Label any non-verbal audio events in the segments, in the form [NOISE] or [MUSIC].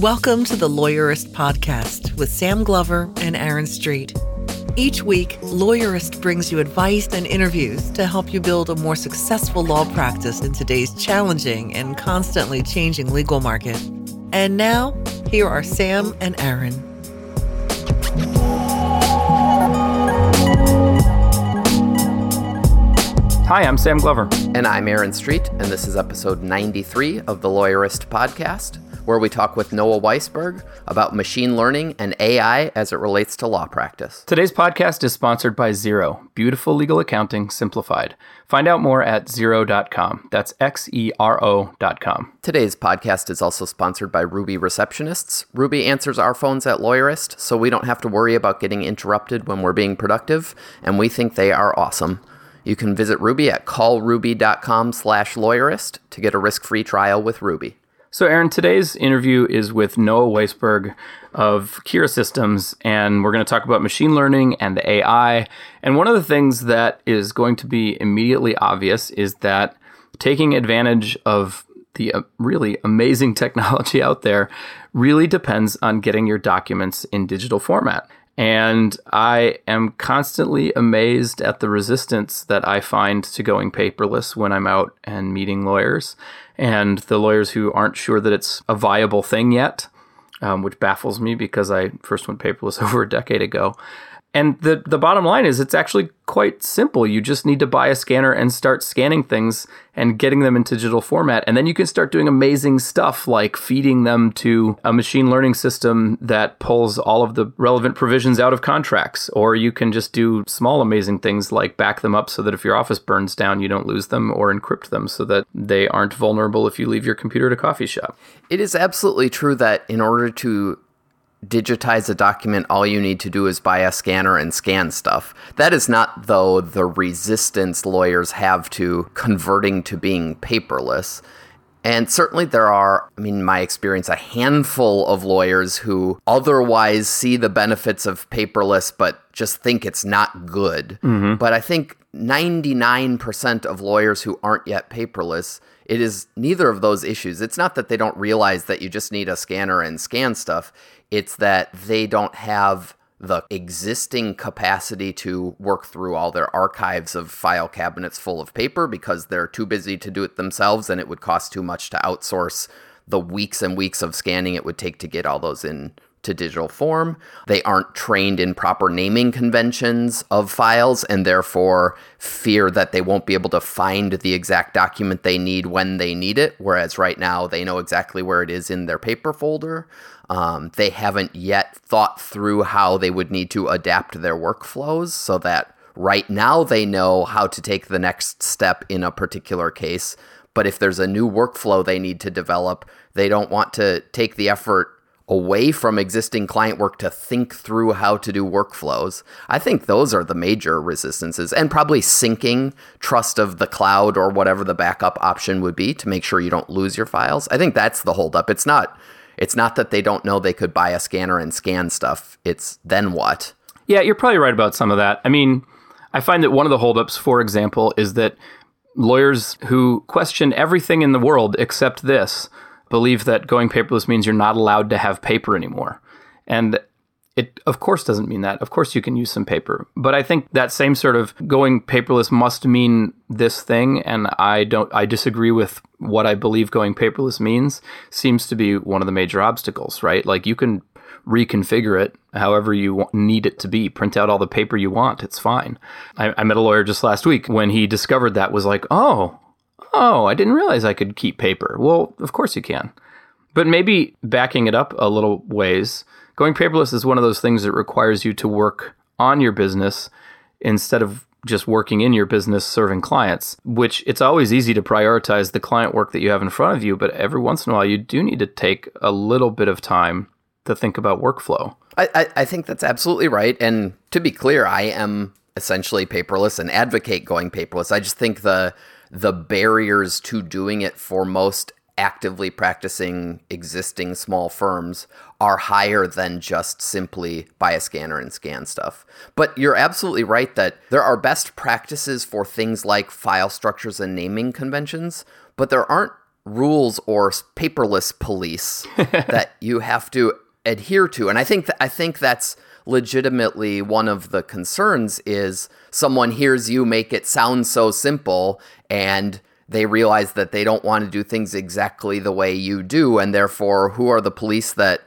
Welcome to the Lawyerist Podcast with Sam Glover and Aaron Street. Each week, Lawyerist brings you advice and interviews to help you build a more successful law practice in today's challenging and constantly changing legal market. And now, here are Sam and Aaron. Hi, I'm Sam Glover. And I'm Aaron Street, and this is episode 93 of the Lawyerist Podcast, where we talk with Noah Waisberg about machine learning and AI as it relates to law practice. Today's podcast is sponsored by Xero, beautiful legal accounting simplified. Find out more at Xero.com. That's X E R O.com. Today's podcast is also sponsored by Ruby Receptionists. Ruby answers our phones at Lawyerist, so we don't have to worry about getting interrupted when we're being productive, and we think they are awesome. You can visit Ruby at callruby.com slash lawyerist to get a risk-free trial with Ruby. So, Aaron, today's interview is with Noah Waisberg of Kira Systems, and we're going to talk about machine learning and the AI. And one of the things that is going to be immediately obvious is that taking advantage of the uh, really amazing [LAUGHS] technology out there really depends on getting your documents in digital format. And I am constantly amazed at the resistance that I find to going paperless when I'm out and meeting lawyers and the lawyers who aren't sure that it's a viable thing yet, um, which baffles me because I first went paperless [LAUGHS] over a decade ago. And the the bottom line is it's actually quite simple. You just need to buy a scanner and start scanning things and getting them into digital format. And then you can start doing amazing stuff like feeding them to a machine learning system that pulls all of the relevant provisions out of contracts. Or you can just do small amazing things like back them up so that if your office burns down, you don't lose them or encrypt them so that they aren't vulnerable if you leave your computer at a coffee shop. It is absolutely true that in order to digitize a document, all you need to do is buy a scanner and scan stuff. That is not, though, the resistance lawyers have to converting to being paperless. And certainly there are, I mean, my experience, a handful of lawyers who otherwise see the benefits of paperless but just think it's not good. Mm-hmm. But I think 99% of lawyers who aren't yet paperless, it is neither of those issues. It's not that they don't realize that you just need a scanner and scan stuff. It's that they don't have the existing capacity to work through all their archives of file cabinets full of paper because they're too busy to do it themselves and it would cost too much to outsource the weeks and weeks of scanning it would take to get all those in to digital form. They aren't trained in proper naming conventions of files and therefore fear that they won't be able to find the exact document they need when they need it. Whereas right now they know exactly where it is in their paper folder. Um, they haven't yet thought through how they would need to adapt their workflows so that right now they know how to take the next step in a particular case. But if there's a new workflow they need to develop, they don't want to take the effort away from existing client work to think through how to do workflows. I think those are the major resistances and probably syncing trust of the cloud or whatever the backup option would be to make sure you don't lose your files. I think that's the holdup. It's not it's not that they don't know they could buy a scanner and scan stuff. It's then what? Yeah, you're probably right about some of that. I mean, I find that one of the holdups, for example, is that lawyers who question everything in the world except this believe that going paperless means you're not allowed to have paper anymore. And it, of course, doesn't mean that. Of course, you can use some paper. But I think that same sort of going paperless must mean this thing. And I don't, I disagree with what I believe going paperless means, seems to be one of the major obstacles, right? Like you can reconfigure it however you need it to be. Print out all the paper you want. It's fine. I, I met a lawyer just last week when he discovered that was like, oh, oh, I didn't realize I could keep paper. Well, of course you can. But maybe backing it up a little ways, going paperless is one of those things that requires you to work on your business instead of just working in your business serving clients, which it's always easy to prioritize the client work that you have in front of you, but every once in a while you do need to take a little bit of time to think about workflow. I, I, I think that's absolutely right. And to be clear, I am essentially paperless and advocate going paperless. I just think the the barriers to doing it for most actively practicing existing small firms are higher than just simply buy a scanner and scan stuff. But you're absolutely right that there are best practices for things like file structures and naming conventions, but there aren't rules or paperless police [LAUGHS] that you have to adhere to. And I think th- I think that's legitimately one of the concerns is someone hears you make it sound so simple and they realize that they don't want to do things exactly the way you do and therefore who are the police that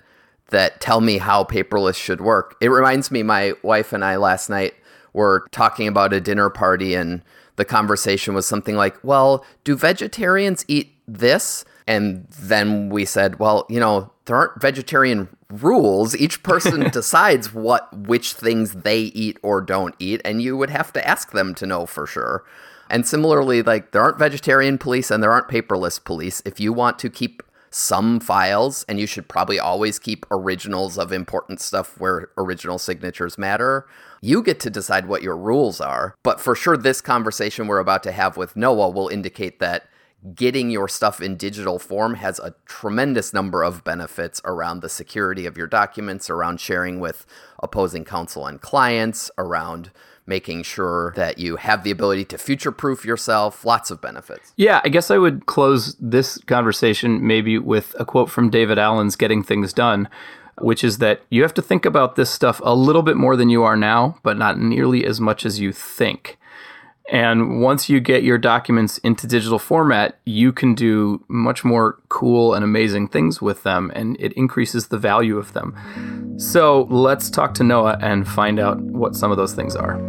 that tell me how paperless should work. It reminds me my wife and I last night were talking about a dinner party and the conversation was something like, "Well, do vegetarians eat this?" And then we said, "Well, you know, there aren't vegetarian rules. Each person [LAUGHS] decides what which things they eat or don't eat, and you would have to ask them to know for sure." And similarly, like there aren't vegetarian police and there aren't paperless police. If you want to keep some files, and you should probably always keep originals of important stuff where original signatures matter. You get to decide what your rules are. But for sure, this conversation we're about to have with Noah will indicate that getting your stuff in digital form has a tremendous number of benefits around the security of your documents, around sharing with opposing counsel and clients, around making sure that you have the ability to future proof yourself, lots of benefits. Yeah, I guess I would close this conversation maybe with a quote from David Allen's Getting Things Done, which is that you have to think about this stuff a little bit more than you are now, but not nearly as much as you think. And once you get your documents into digital format, you can do much more cool and amazing things with them, and it increases the value of them. So let's talk to Noah and find out what some of those things are.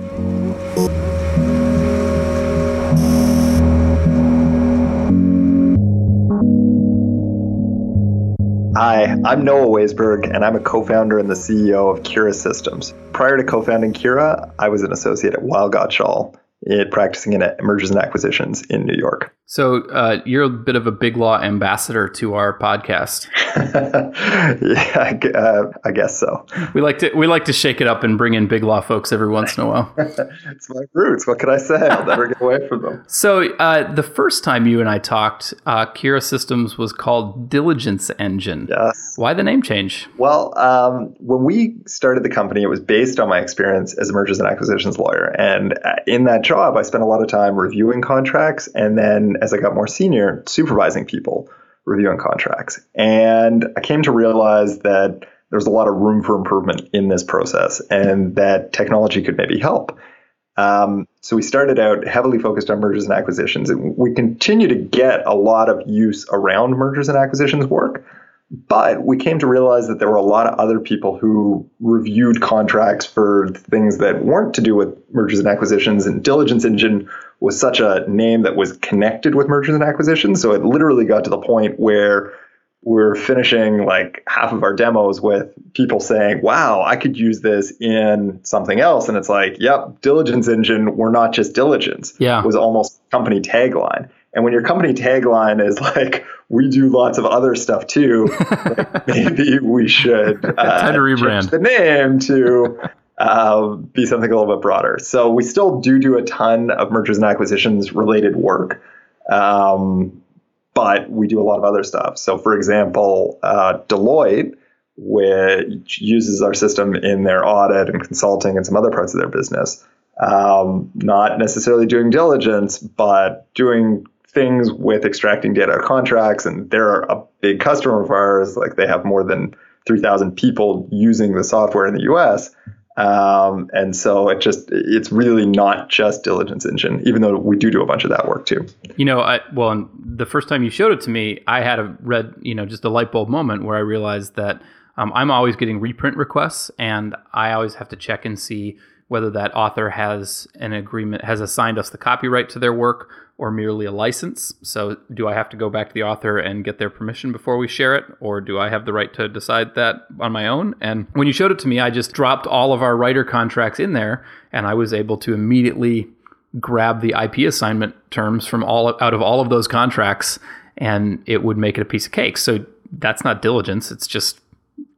Hi, I'm Noah Waisberg, and I'm a co founder and the CEO of Kira Systems. Prior to co founding Kira, I was an associate at Weil Gotshal, it practicing in mergers and acquisitions in New York. So uh, you're a bit of a big law ambassador to our podcast. [LAUGHS] yeah, uh, I guess so. We like to we like to shake it up and bring in big law folks every once in a while. [LAUGHS] it's my roots. What can I say? I'll never get away from them. [LAUGHS] So uh, the first time you and I talked, uh, Kira Systems was called Diligence Engine. Yes. Why the name change? Well, um, when we started the company, it was based on my experience as a mergers and acquisitions lawyer, and uh, in that job, I spent a lot of time reviewing contracts and then as I got more senior, supervising people reviewing contracts. And I came to realize that there's a lot of room for improvement in this process and that technology could maybe help. Um, so we started out heavily focused on mergers and acquisitions. And we continue to get a lot of use around mergers and acquisitions work. But we came to realize that there were a lot of other people who reviewed contracts for things that weren't to do with mergers and acquisitions. And Diligence Engine was such a name that was connected with mergers and acquisitions. So it literally got to the point where we're finishing like half of our demos with people saying, wow, I could use this in something else. And it's like, yep, Diligence Engine, we're not just diligence. Yeah. Was almost company tagline. And when your company tagline is like, we do lots of other stuff too, like [LAUGHS] maybe we should uh, rebrand the name to uh, be something a little bit broader. So we still do do a ton of mergers and acquisitions related work. Um, but we do a lot of other stuff. So, for example, uh, Deloitte, which uses our system in their audit and consulting and some other parts of their business, um, not necessarily doing diligence, but doing things with extracting data contracts. And they're a big customer of ours. Like they have more than 3,000 people using the software in the US. Um, and so it just it's really not just diligence engine, even though we do do a bunch of that work too. You know, I well, and the first time you showed it to me, I had a red, you know, just a light bulb moment where I realized that um, I'm always getting reprint requests, and I always have to check and see whether that author has an agreement, has assigned us the copyright to their work, or merely a license. So, do I have to go back to the author and get their permission before we share it, or do I have the right to decide that on my own? And when you showed it to me, I just dropped all of our writer contracts in there, and I was able to immediately grab the IP assignment terms from all out of all of those contracts, and it would make it a piece of cake. So that's not diligence; it's just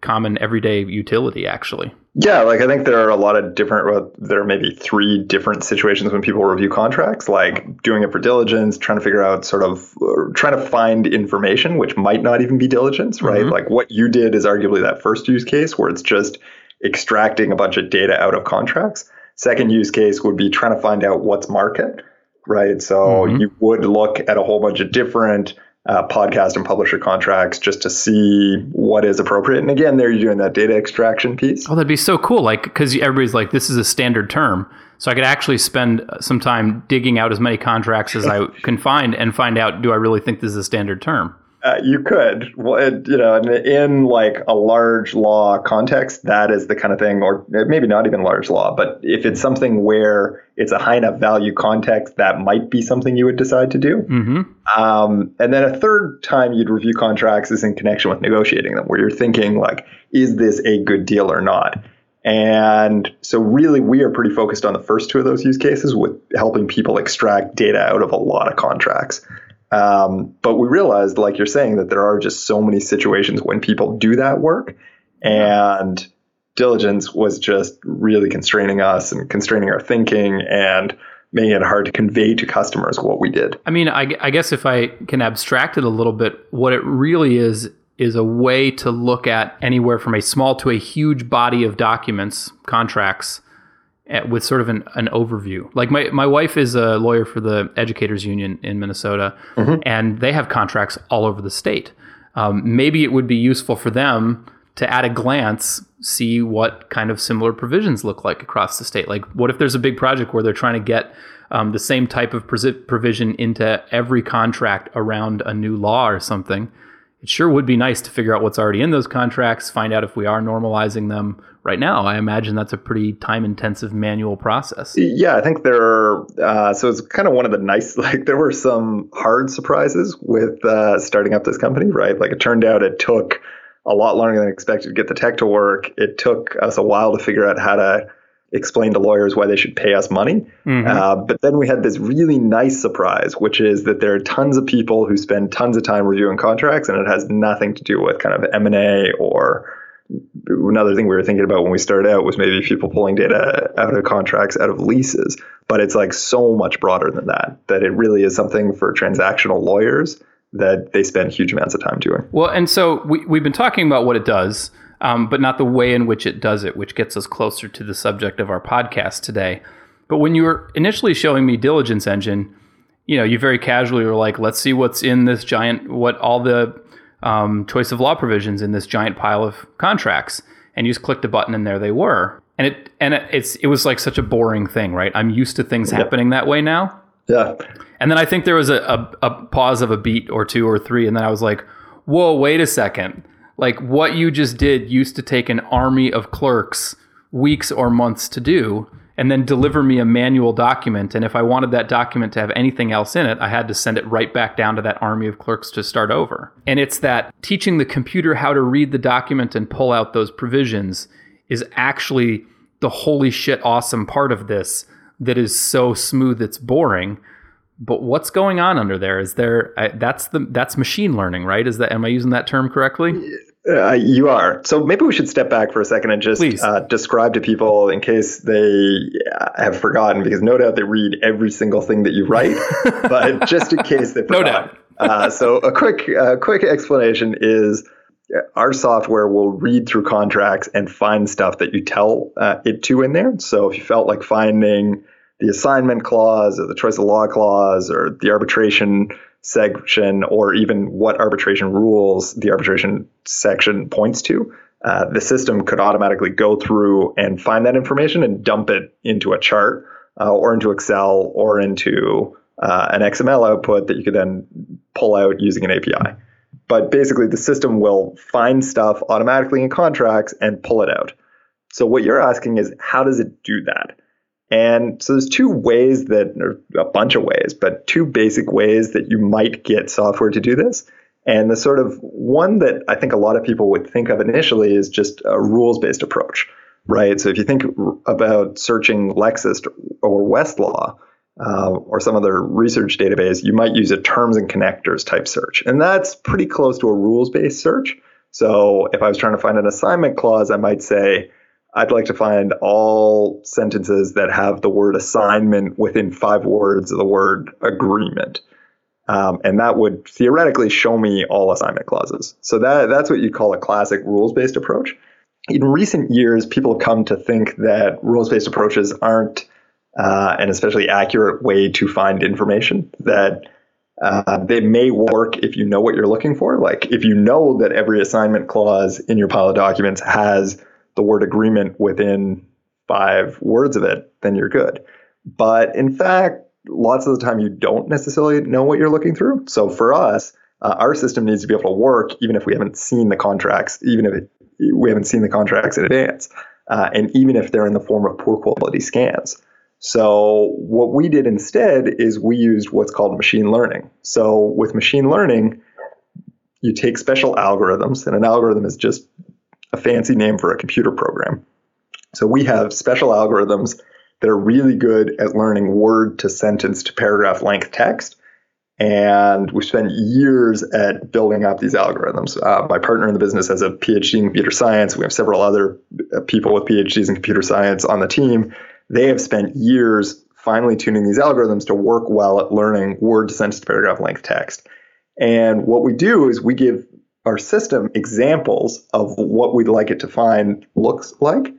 common everyday utility, actually. Yeah, like I think there are a lot of different, well, there are maybe three different situations when people review contracts, like doing it for diligence, trying to figure out sort of, trying to find information, which might not even be diligence, right? Mm-hmm. Like what you did is arguably that first use case where it's just extracting a bunch of data out of contracts. Second use case would be trying to find out what's market, right? So mm-hmm. you would look at a whole bunch of different uh, podcast and publisher contracts just to see what is appropriate. And again, there you're doing that data extraction piece. Oh, that'd be so cool. Like, because everybody's like, this is a standard term. So I could actually spend some time digging out as many contracts as I can find and find out, do I really think this is a standard term? Uh, you could, you know, in like a large law context, that is the kind of thing, or maybe not even large law, but if it's something where it's a high enough value context, that might be something you would decide to do. Mm-hmm. Um, and then a third time you'd review contracts is in connection with negotiating them, where you're thinking like, is this a good deal or not? And so, really, we are pretty focused on the first two of those use cases with helping people extract data out of a lot of contracts. Um, but we realized, like you're saying, that there are just so many situations when people do that work, and diligence was just really constraining us and constraining our thinking and making it hard to convey to customers what we did. I mean, I, I guess if I can abstract it a little bit, what it really is is a way to look at anywhere from a small to a huge body of documents, contracts, with sort of an, an overview. Like my, my wife is a lawyer for the educators union in Minnesota, mm-hmm. and they have contracts all over the state. Um, maybe it would be useful for them to at a glance see what kind of similar provisions look like across the state. Like what if there's a big project where they're trying to get um, the same type of provision into every contract around a new law or something? It sure would be nice to figure out what's already in those contracts, find out if we are normalizing them right now. I imagine that's a pretty time intensive manual process. Yeah, I think there are. Uh, so it's kind of one of the nice, [LAUGHS] like, there were some hard surprises with uh, starting up this company, right? Like, it turned out it took a lot longer than expected to get the tech to work. It took us a while to figure out how to explain to lawyers why they should pay us money. Mm-hmm. Uh, but then we had this really nice surprise, which is that there are tons of people who spend tons of time reviewing contracts, and it has nothing to do with kind of M and A or another thing we were thinking about when we started out was maybe people pulling data out of contracts, out of leases. But it's like so much broader than that. That it really is something for transactional lawyers that they spend huge amounts of time doing. Well, and so we, we've been talking about what it does um, but not the way in which it does it, which gets us closer to the subject of our podcast today. But when you were initially showing me Diligence Engine, you know, you very casually were like, let's see what's in this giant, what all the um, choice of law provisions in this giant pile of contracts. And you just clicked a button and there they were. And it and it, it's it was like such a boring thing, right? I'm used to things yeah. happening that way now. Yeah. And then I think there was a, a, a pause of a beat or two or three, and then I was like, whoa, wait a second like what you just did used to take an army of clerks weeks or months to do and then deliver me a manual document. And if I wanted that document to have anything else in it, I had to send it right back down to that army of clerks to start over. And it's that teaching the computer how to read the document and pull out those provisions is actually the holy shit awesome part of this that is so smooth it's boring but what's going on under there? Is there that's the that's machine learning, right? Is that am I using that term correctly? Uh, you are. So maybe we should step back for a second and just uh, describe to people in case they have forgotten, because no doubt they read every single thing that you write, [LAUGHS] but just in case they forgot. no doubt. uh, so a quick uh, quick explanation is our software will read through contracts and find stuff that you tell uh, it to in there. So if you felt like finding the assignment clause or the choice of law clause or the arbitration section or even what arbitration rules the arbitration section points to, uh, the system could automatically go through and find that information and dump it into a chart uh, or into Excel or into uh, an XML output that you could then pull out using an API. But basically, the system will find stuff automatically in contracts and pull it out. So, what you're asking is, how does it do that? And so there's two ways that, or a bunch of ways, but two basic ways that you might get software to do this. And the sort of one that I think a lot of people would think of initially is just a rules based approach, right? So if you think about searching Lexis or Westlaw uh, or some other research database, you might use a terms and connectors type search. And that's pretty close to a rules based search. So if I was trying to find an assignment clause, I might say, I'd like to find all sentences that have the word assignment within five words of the word agreement. Um, and that would theoretically show me all assignment clauses. So that that's what you'd call a classic rules-based approach. In recent years, people have come to think that rules-based approaches aren't uh, an especially accurate way to find information. That Uh, they may work if you know what you're looking for. Like if you know that every assignment clause in your pile of documents has the word agreement within five words of it, then you're good. But in fact, lots of the time you don't necessarily know what you're looking through. So for us, uh, our system needs to be able to work even if we haven't seen the contracts, even if it, we haven't seen the contracts in advance, uh, and even if they're in the form of poor quality scans. So what we did instead is we used what's called machine learning. So with machine learning, you take special algorithms, and an algorithm is just a fancy name for a computer program. So we have special algorithms that are really good at learning word to sentence to paragraph length text. And we spent years at building up these algorithms. Uh, my partner in the business has a PhD in computer science. We have several other uh, people with PhDs in computer science on the team. They have spent years finely tuning these algorithms to work well at learning word to sentence to paragraph length text. And what we do is we give our system examples of what we'd like it to find looks like.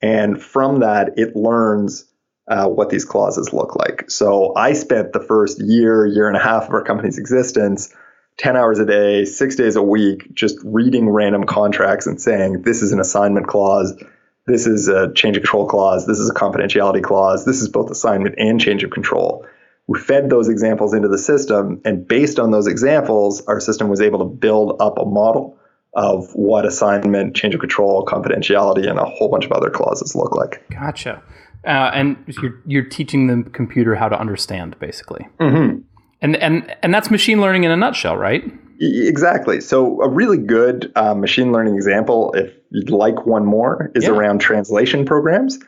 And from that, it learns uh, what these clauses look like. So I spent the first year, year and a half of our company's existence, 10 hours a day, six days a week, just reading random contracts and saying, this is an assignment clause. This is a change of control clause. This is a confidentiality clause. This is both assignment and change of control. We fed those examples into the system, and based on those examples, our system was able to build up a model of what assignment, change of control, confidentiality, and a whole bunch of other clauses look like. Gotcha. Uh, and you're, you're teaching the computer how to understand, basically. Mm-hmm. And and and that's machine learning in a nutshell, right? Exactly. So a really good uh, machine learning example, if you'd like one more, is yeah. around translation programs.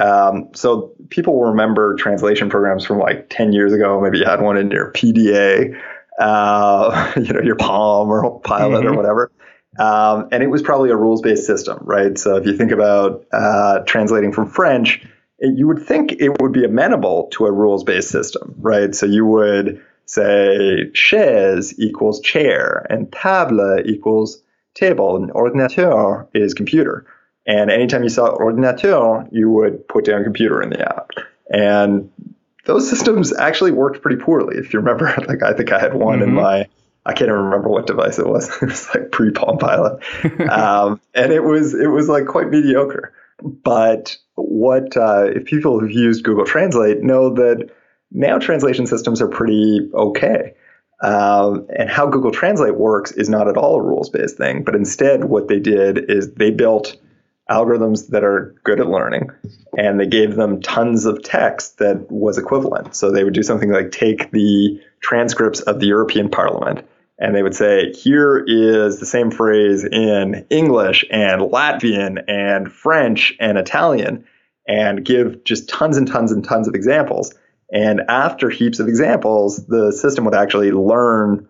Um, so people will remember translation programs from like 10 years ago. Maybe you had one in your PDA, uh, [LAUGHS] you know, your Palm or Pilot mm-hmm. or whatever. Um, and it was probably a rules based system, right? So if you think about uh, translating from French, it, you would think it would be amenable to a rules based system, right? So you would say chaise equals chair and table equals table and ordinateur is computer. And anytime you saw ordinateur, you would put down computer in the app. And those systems actually worked pretty poorly. If you remember, [LAUGHS] like I think I had one mm-hmm. in my I can't even remember what device it was. [LAUGHS] it was like pre Palm Pilot, [LAUGHS] um, and it was it was like quite mediocre. But what uh, if people who've used Google Translate know that now translation systems are pretty okay. Um, and how Google Translate works is not at all a rules based thing, but instead, what they did is they built algorithms that are good at learning and they gave them tons of text that was equivalent. So they would do something like take the transcripts of the European Parliament and they would say, here is the same phrase in English and Latvian and French and Italian, and give just tons and tons and tons of examples. And after heaps of examples, the system would actually learn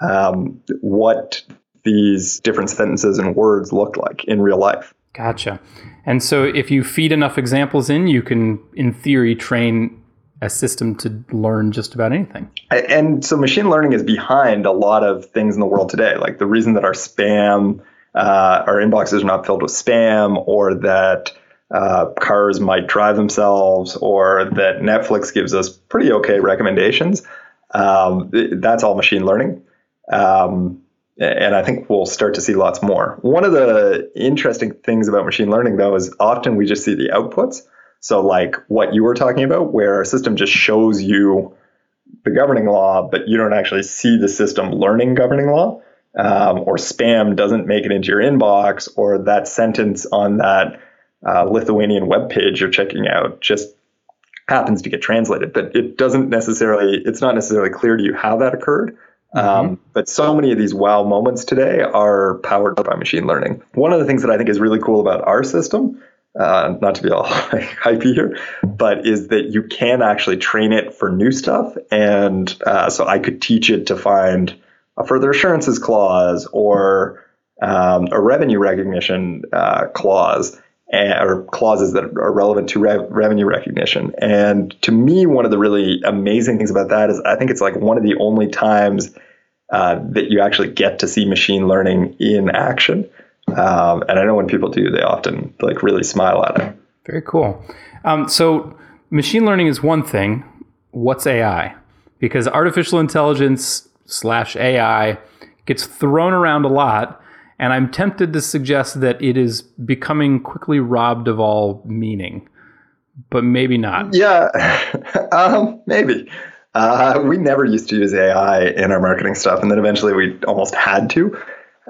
um, what these different sentences and words looked like in real life. Gotcha. And so if you feed enough examples in, you can, in theory, train a system to learn just about anything. And so machine learning is behind a lot of things in the world today. Like the reason that our spam, uh, our inboxes are not filled with spam, or that uh, cars might drive themselves, or that Netflix gives us pretty okay recommendations. Um, that's all machine learning. Um, and I think we'll start to see lots more. One of the interesting things about machine learning, though, is often we just see the outputs. So, like what you were talking about, where a system just shows you the governing law, but you don't actually see the system learning governing law, um, or spam doesn't make it into your inbox, or that sentence on that uh, Lithuanian web page you're checking out just happens to get translated, but it doesn't necessarily, it's not necessarily clear to you how that occurred. Mm-hmm. Um, but so many of these wow moments today are powered by machine learning. One of the things that I think is really cool about our system uh, not to be all [LAUGHS] hypey here, but is that you can actually train it for new stuff. And uh, so I could teach it to find a further assurances clause or um, a revenue recognition uh, clause or clauses that are relevant to rev- revenue recognition. And to me, one of the really amazing things about that is I think it's like one of the only times uh, that you actually get to see machine learning in action. Um, and I know when people do, they often like really smile at it. Very cool. Um, so machine learning is one thing. What's AI? because artificial intelligence slash AI gets thrown around a lot. And I'm tempted to suggest that it is becoming quickly robbed of all meaning, but maybe not. Yeah, [LAUGHS] um, maybe. Uh, we never used to use AI in our marketing stuff, and then eventually we almost had to,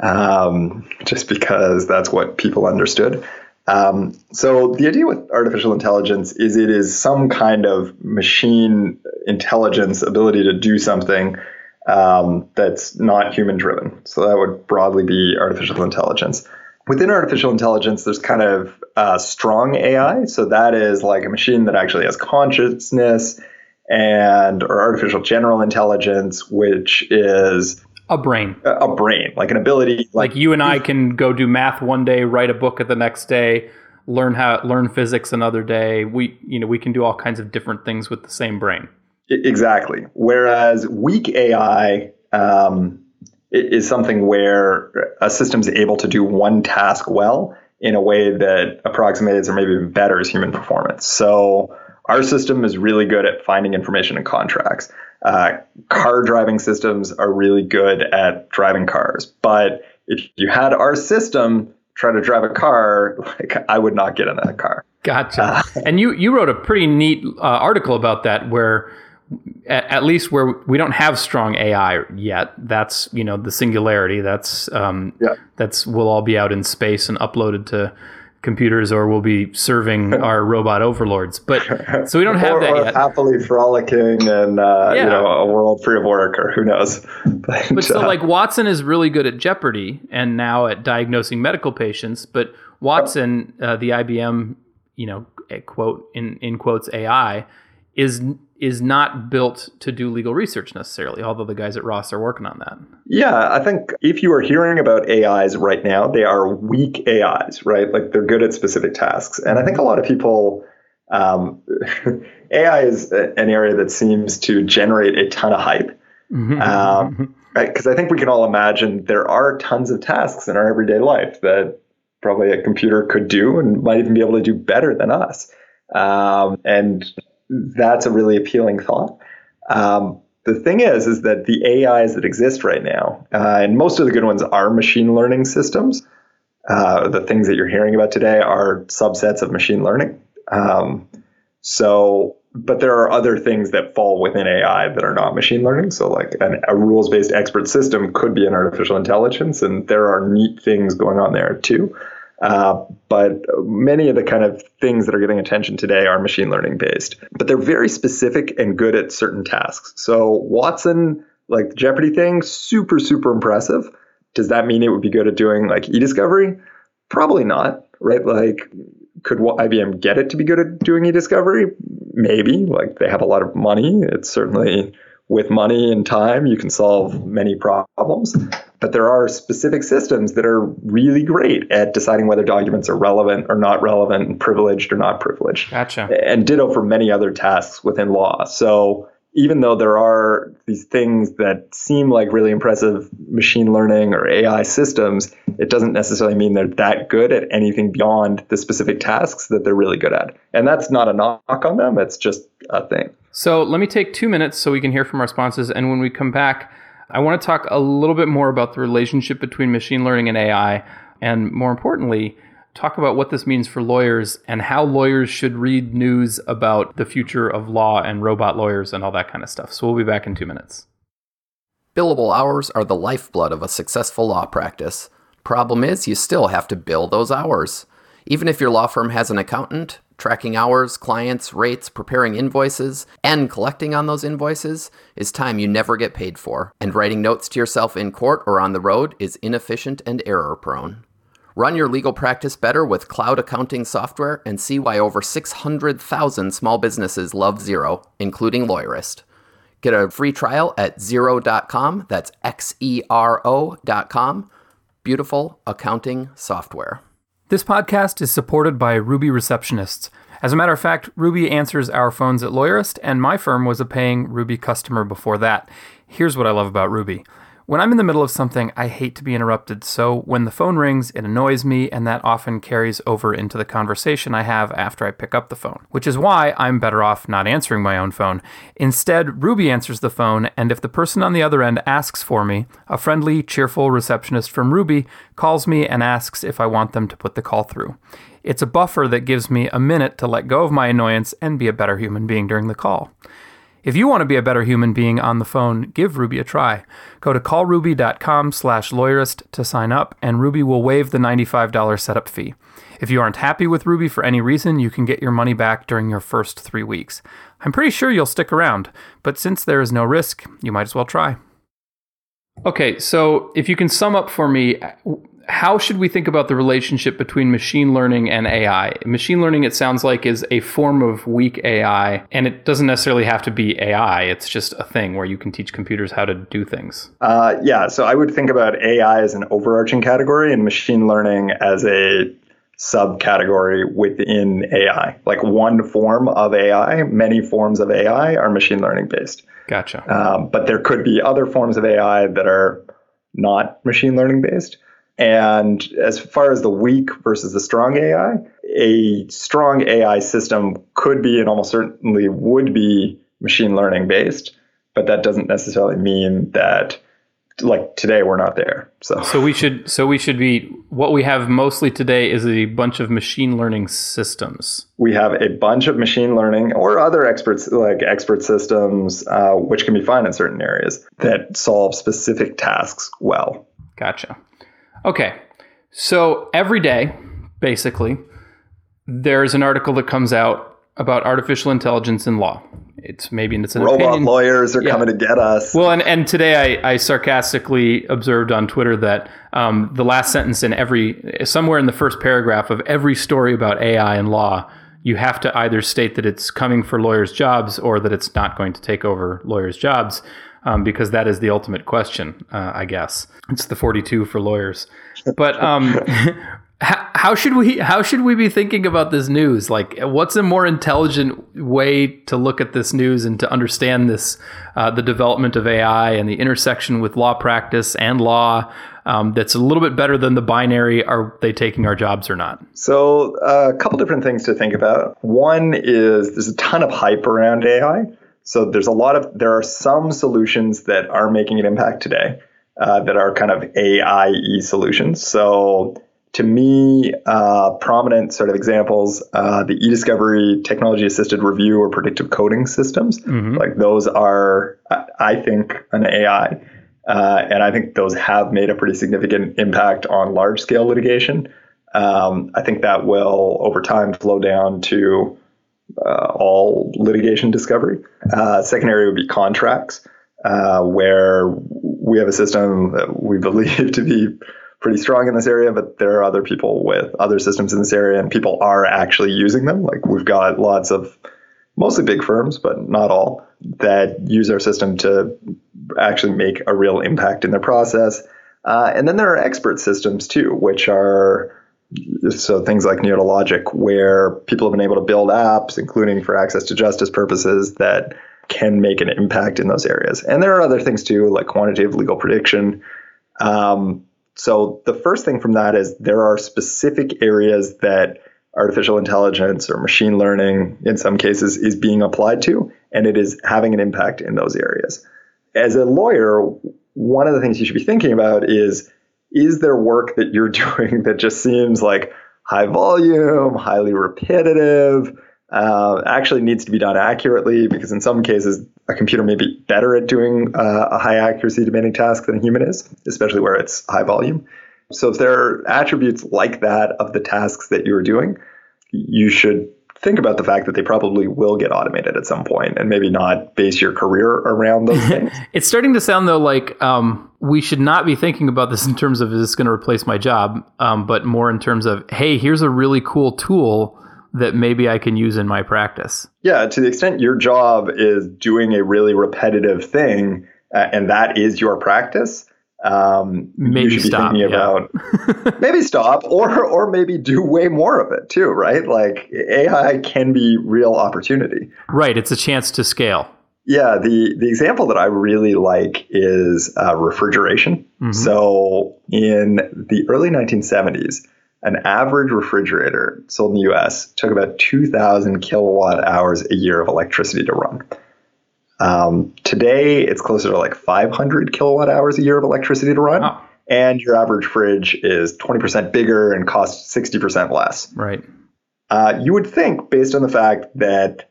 um, just because that's what people understood. Um, so the idea with artificial intelligence is it is some kind of machine intelligence ability to do something um, that's not human driven. So that would broadly be artificial intelligence. Within artificial intelligence, there's kind of uh, strong AI. So that is like a machine that actually has consciousness and or artificial general intelligence, which is a brain, a, a brain, like an ability, like, like you and I can go do math one day, write a book at the next day, learn how learn physics another day. We you know we can do all kinds of different things with the same brain. Exactly. Whereas weak AI um, is something where a system is able to do one task well in a way that approximates or maybe even betters human performance. So our system is really good at finding information in contracts. Uh, car driving systems are really good at driving cars. But if you had our system try to drive a car, [LAUGHS] like I would not get in that car. Gotcha. Uh, and you you wrote a pretty neat uh, article about that where at, at, least where we don't have strong AI yet. That's you know the singularity. That's um, yeah. that's we'll all be out in space and uploaded to computers or we'll be serving [LAUGHS] our robot overlords. But so we don't have or, that or yet. Happily frolicking and uh, yeah. you know a world free of work or who knows. [LAUGHS] But, but so uh, like Watson is really good at Jeopardy and now at diagnosing medical patients. But Watson, uh, the IBM, you know, quote in in quotes AI, is is not built to do legal research necessarily, although the guys at Ross are working on that. Yeah, I think if you are hearing about AIs right now, they are weak AIs, right? Like they're good at specific tasks. And I think a lot of people, um, [LAUGHS] AI is an area that seems to generate a ton of hype. Mm-hmm. Um, Because I think we can all imagine there are tons of tasks in our everyday life that probably a computer could do and might even be able to do better than us. Um, and that's a really appealing thought. Um, the thing is, is that the AIs that exist right now, uh, and most of the good ones are machine learning systems. Uh, the things that you're hearing about today are subsets of machine learning. Um, so, but there are other things that fall within AI that are not machine learning. So, like an, a rules based expert system could be an artificial intelligence, and there are neat things going on there too. Uh, but many of the kind of things that are getting attention today are machine learning based, but they're very specific and good at certain tasks. So Watson, like the Jeopardy thing, super, super impressive. Does that mean it would be good at doing like e-discovery? Probably not, right? Like, could IBM get it to be good at doing e-discovery? Maybe. Like, they have a lot of money. It's certainly with money and time, you can solve many problems. But there are specific systems that are really great at deciding whether documents are relevant or not relevant, and privileged or not privileged. Gotcha. And ditto for many other tasks within law. So even though there are these things that seem like really impressive machine learning or AI systems, it doesn't necessarily mean they're that good at anything beyond the specific tasks that they're really good at. And that's not a knock on them, it's just a thing. So let me take two minutes so we can hear from our sponsors. And when we come back, I want to talk a little bit more about the relationship between machine learning and AI. And more importantly, talk about what this means for lawyers and how lawyers should read news about the future of law and robot lawyers and all that kind of stuff. So we'll be back in two minutes. Billable hours are the lifeblood of a successful law practice. Problem is, you still have to bill those hours. Even if your law firm has an accountant, tracking hours, clients, rates, preparing invoices, and collecting on those invoices is time you never get paid for. And writing notes to yourself in court or on the road is inefficient and error prone. Run your legal practice better with cloud accounting software and see why over 600,000 small businesses love Xero, including Lawyerist. Get a free trial at Xero.com. That's X E R O.com. Beautiful accounting software. This podcast is supported by Ruby Receptionists. As a matter of fact, Ruby answers our phones at Lawyerist, and my firm was a paying Ruby customer before that. Here's what I love about Ruby. When I'm in the middle of something, I hate to be interrupted, so when the phone rings, it annoys me, and that often carries over into the conversation I have after I pick up the phone, which is why I'm better off not answering my own phone. Instead, Ruby answers the phone, and if the person on the other end asks for me, a friendly, cheerful receptionist from Ruby calls me and asks if I want them to put the call through. It's a buffer that gives me a minute to let go of my annoyance and be a better human being during the call. If you want to be a better human being on the phone, give Ruby a try. Go to callruby.com slash lawyerist to sign up, and Ruby will waive the $95 setup fee. If you aren't happy with Ruby for any reason, you can get your money back during your first three weeks. I'm pretty sure you'll stick around, but since there is no risk, you might as well try. Okay, so if you can sum up for me, how should we think about the relationship between machine learning and AI? Machine learning, it sounds like, is a form of weak AI, and it doesn't necessarily have to be AI. It's just a thing where you can teach computers how to do things. Uh, yeah, so I would think about AI as an overarching category and machine learning as a subcategory within AI. Like one form of AI, many forms of AI are machine learning based. Gotcha. Um, but there could be other forms of AI that are not machine learning based. And as far as the weak versus the strong AI, a strong AI system could be and almost certainly would be machine learning based, but that doesn't necessarily mean that like today we're not there. So So we should so we should be what we have mostly today is a bunch of machine learning systems. we have a bunch of machine learning or other experts like expert systems, uh, which can be fine in certain areas that solve specific tasks well. Gotcha. Okay. So every day, basically, there's an article that comes out about artificial intelligence in law. It's maybe it's an Robot opinion. lawyers are Yeah. coming to get us. Well, and, and today I, I sarcastically observed on Twitter that um, the last sentence in every, somewhere in the first paragraph of every story about AI and law, you have to either state that it's coming for lawyers' jobs or that it's not going to take over lawyers' jobs, um, because that is the ultimate question, uh, I guess. It's the 42 for lawyers. But um, [LAUGHS] how, how should we how should we be thinking about this news? Like, what's a more intelligent way to look at this news and to understand this, uh, the development of AI and the intersection with law practice and law? Um, that's a little bit better than the binary: are they taking our jobs or not? So, uh, a couple different things to think about. One is there's a ton of hype around AI. So, there's a lot of, there are some solutions that are making an impact today uh, that are kind of AI solutions. So, to me, uh, prominent sort of examples, uh, the e-discovery technology assisted review or predictive coding systems, like those are, I I think, an AI. Uh, and I think those have made a pretty significant impact on large scale litigation. Um, I think that will, over time, flow down to uh, all litigation discovery. Uh, second area would be contracts, uh, where we have a system that we [LAUGHS] believe to be pretty strong in this area, but there are other people with other systems in this area, and people are actually using them. Like we've got lots of mostly big firms, but not all, that use our system to actually make a real impact in their process. Uh, and then there are expert systems too, which are so things like Neota Logic, where people have been able to build apps, including for access to justice purposes, that can make an impact in those areas. And there are other things too, like quantitative legal prediction. Um, so the first thing from that is there are specific areas that artificial intelligence or machine learning, in some cases, is being applied to, and it is having an impact in those areas. As a lawyer, one of the things you should be thinking about is is there work that you're [LAUGHS] doing that just seems like high volume, highly repetitive, uh, actually needs to be done accurately because in some cases a computer may be better at doing uh, a high accuracy demanding task than a human is, especially where it's high volume. So if there are attributes like that of the tasks that you're doing, you should think about the fact that they probably will get automated at some point and maybe not base your career around those [LAUGHS] things. It's starting to sound though like um, we should not be thinking about this in terms of is this going to replace my job, um, but more in terms of hey, here's a really cool tool that maybe I can use in my practice. Yeah, to the extent your job is doing a really repetitive thing uh, and that is your practice, um, Maybe you should be stop, yeah. about [LAUGHS] maybe stop or or maybe do way more of it too, right? Like AI can be real opportunity. Right, it's a chance to scale. Yeah, the, the example that I really like is uh, refrigeration. Mm-hmm. So in the early 1970s, an average refrigerator sold in the US took about 2,000 kilowatt hours a year of electricity to run. Um, today, it's closer to like 500 kilowatt hours a year of electricity to run. Wow. And your average fridge is 20% bigger and costs 60% less. Right. Uh, you would think, based on the fact that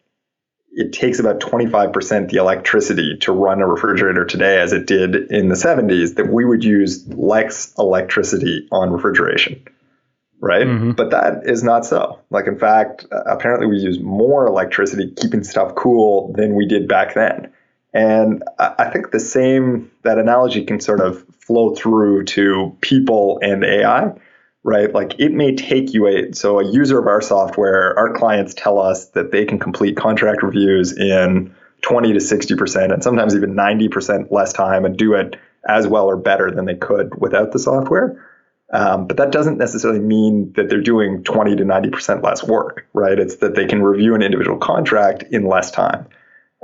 it takes about 25% the electricity to run a refrigerator today as it did in the 70s, that we would use less electricity on refrigeration right? Mm-hmm. But that is not so. Like, in fact, apparently we use more electricity keeping stuff cool than we did back then. And I think the same, that analogy can sort of flow through to people and AI, right? Like, it may take you a, so a user of our software, our clients tell us that they can complete contract reviews in 20 to 60%, and sometimes even 90% less time and do it as well or better than they could without the software um, but that doesn't necessarily mean that they're doing 20 to 90% less work, right? It's that they can review an individual contract in less time.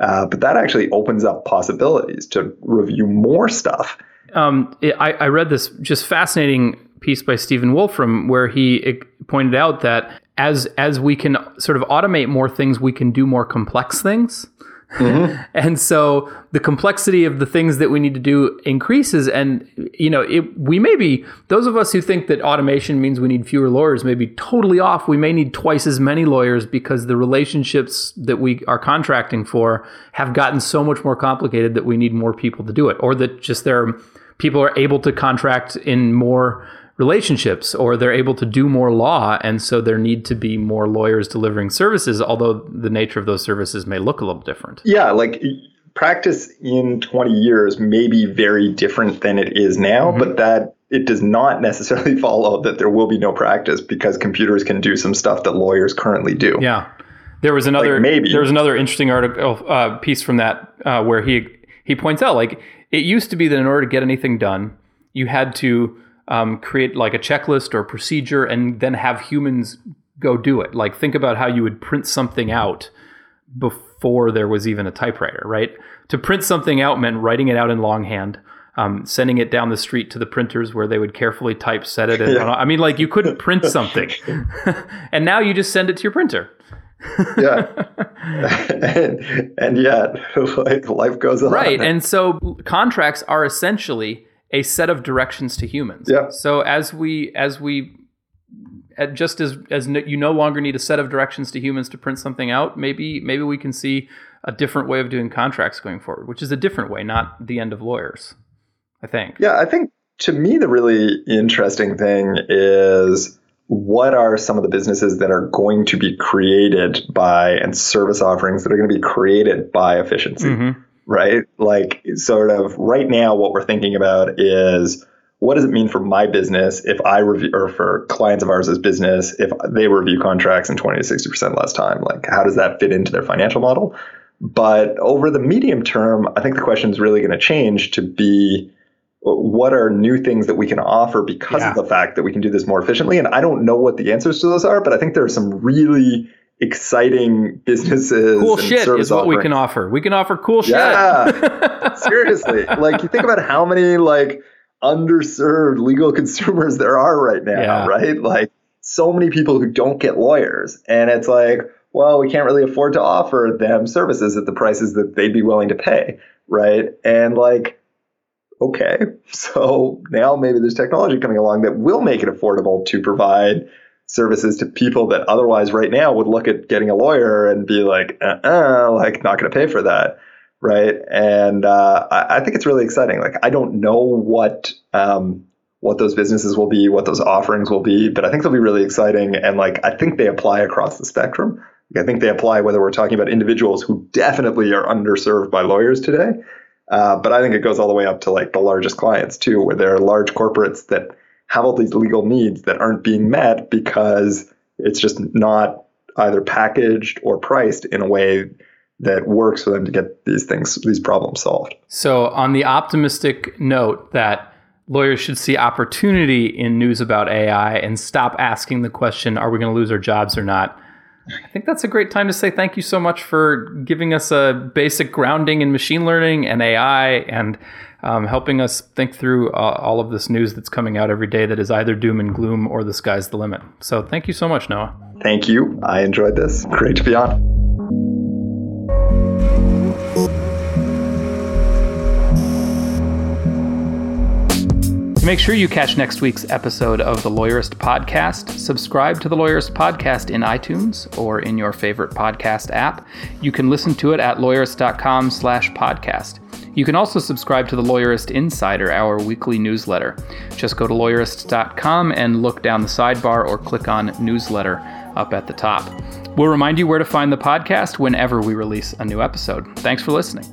Uh, but that actually opens up possibilities to review more stuff. Um, I, I, read this just fascinating piece by Stephen Wolfram where he pointed out that as as we can sort of automate more things, we can do more complex things. Mm-hmm. [LAUGHS] and so the complexity of the things that we need to do increases. And, you know, it, we may be, those of us who think that automation means we need fewer lawyers may be totally off. We may need twice as many lawyers because the relationships that we are contracting for have gotten so much more complicated that we need more people to do it, or that just there people are able to contract in more relationships or they're able to do more law and so there need to be more lawyers delivering services although the nature of those services may look a little different. Yeah like practice in 20 years may be very different than it is now mm-hmm. but that it does not necessarily [LAUGHS] follow that there will be no practice because computers can do some stuff that lawyers currently do. Yeah. There was another like maybe. there was another interesting article uh, piece from that uh, where he he points out like it used to be that in order to get anything done you had to um, create like a checklist or procedure and then have humans go do it. Like think about how you would print something out before there was even a typewriter, right? To print something out meant writing it out in longhand. Um, sending it down the street to the printers where they would carefully typeset it. And, yeah. I mean, like you couldn't print [LAUGHS] something, [LAUGHS] and now you just send it to your printer. [LAUGHS] yeah, and, and yet, like life goes on. Right, and so contracts are essentially a set of directions to humans. Yeah. So as we as we just as as you no longer need a set of directions to humans to print something out, maybe maybe we can see a different way of doing contracts going forward, which is a different way, not the end of lawyers. I think. Yeah, I think to me the really interesting thing is what are some of the businesses that are going to be created by and service offerings that are going to be created by efficiency. Mm-hmm right? Like, sort of right now, what we're thinking about is what does it mean for my business if I review, or for clients of ours as business, if they review contracts in 20 to 60% less time? Like, how does that fit into their financial model? But over the medium term, I think the question is really going to change to be what are new things that we can offer because yeah. of the fact that we can do this more efficiently? And I don't know what the answers to those are, but I think there are some really exciting [LAUGHS] businesses. Cool shit is what we can offer. We can offer cool shit. Yeah. [LAUGHS] Seriously. Like you think about how many like underserved legal [LAUGHS] consumers there are right now, yeah. right? Like so many people who don't get lawyers. And it's like, well, we can't really afford to offer them services at the prices that they'd be willing to pay, right? And like okay, so now maybe there's technology coming along that will make it affordable to provide services to people that otherwise right now would look at getting a lawyer and be like, uh-uh, like not going to pay for that. Right. And uh, I, I, think it's really exciting. Like, I don't know what, um, what those businesses will be, what those offerings will be, but I think they'll be really exciting. And like, I think they apply across the spectrum. I think they apply whether we're talking about individuals who definitely are underserved by lawyers today. Uh, but I think it goes all the way up to like the largest clients too, where there are large corporates that have all these legal needs that aren't being met because it's just not either packaged or priced in a way that works for them to get these things these problems solved. So on the optimistic note that lawyers should see opportunity in news about AI and stop asking the question are we going to lose our jobs or not? I think that's a great time to say thank you so much for giving us a basic grounding in machine learning and AI and um, helping us think through uh, all of this news that's coming out every day that is either doom and gloom or the sky's the limit. So thank you so much, Noah. Thank you. I enjoyed this. Great to be on. Make sure you catch next week's episode of the Lawyerist Podcast. Subscribe to the Lawyerist Podcast in iTunes or in your favorite podcast app. You can listen to it at lawyerist.com slash podcast. You can also subscribe to the Lawyerist Insider, our weekly newsletter. Just go to lawyerist.com and look down the sidebar or click on newsletter up at the top. We'll remind you where to find the podcast whenever we release a new episode. Thanks for listening.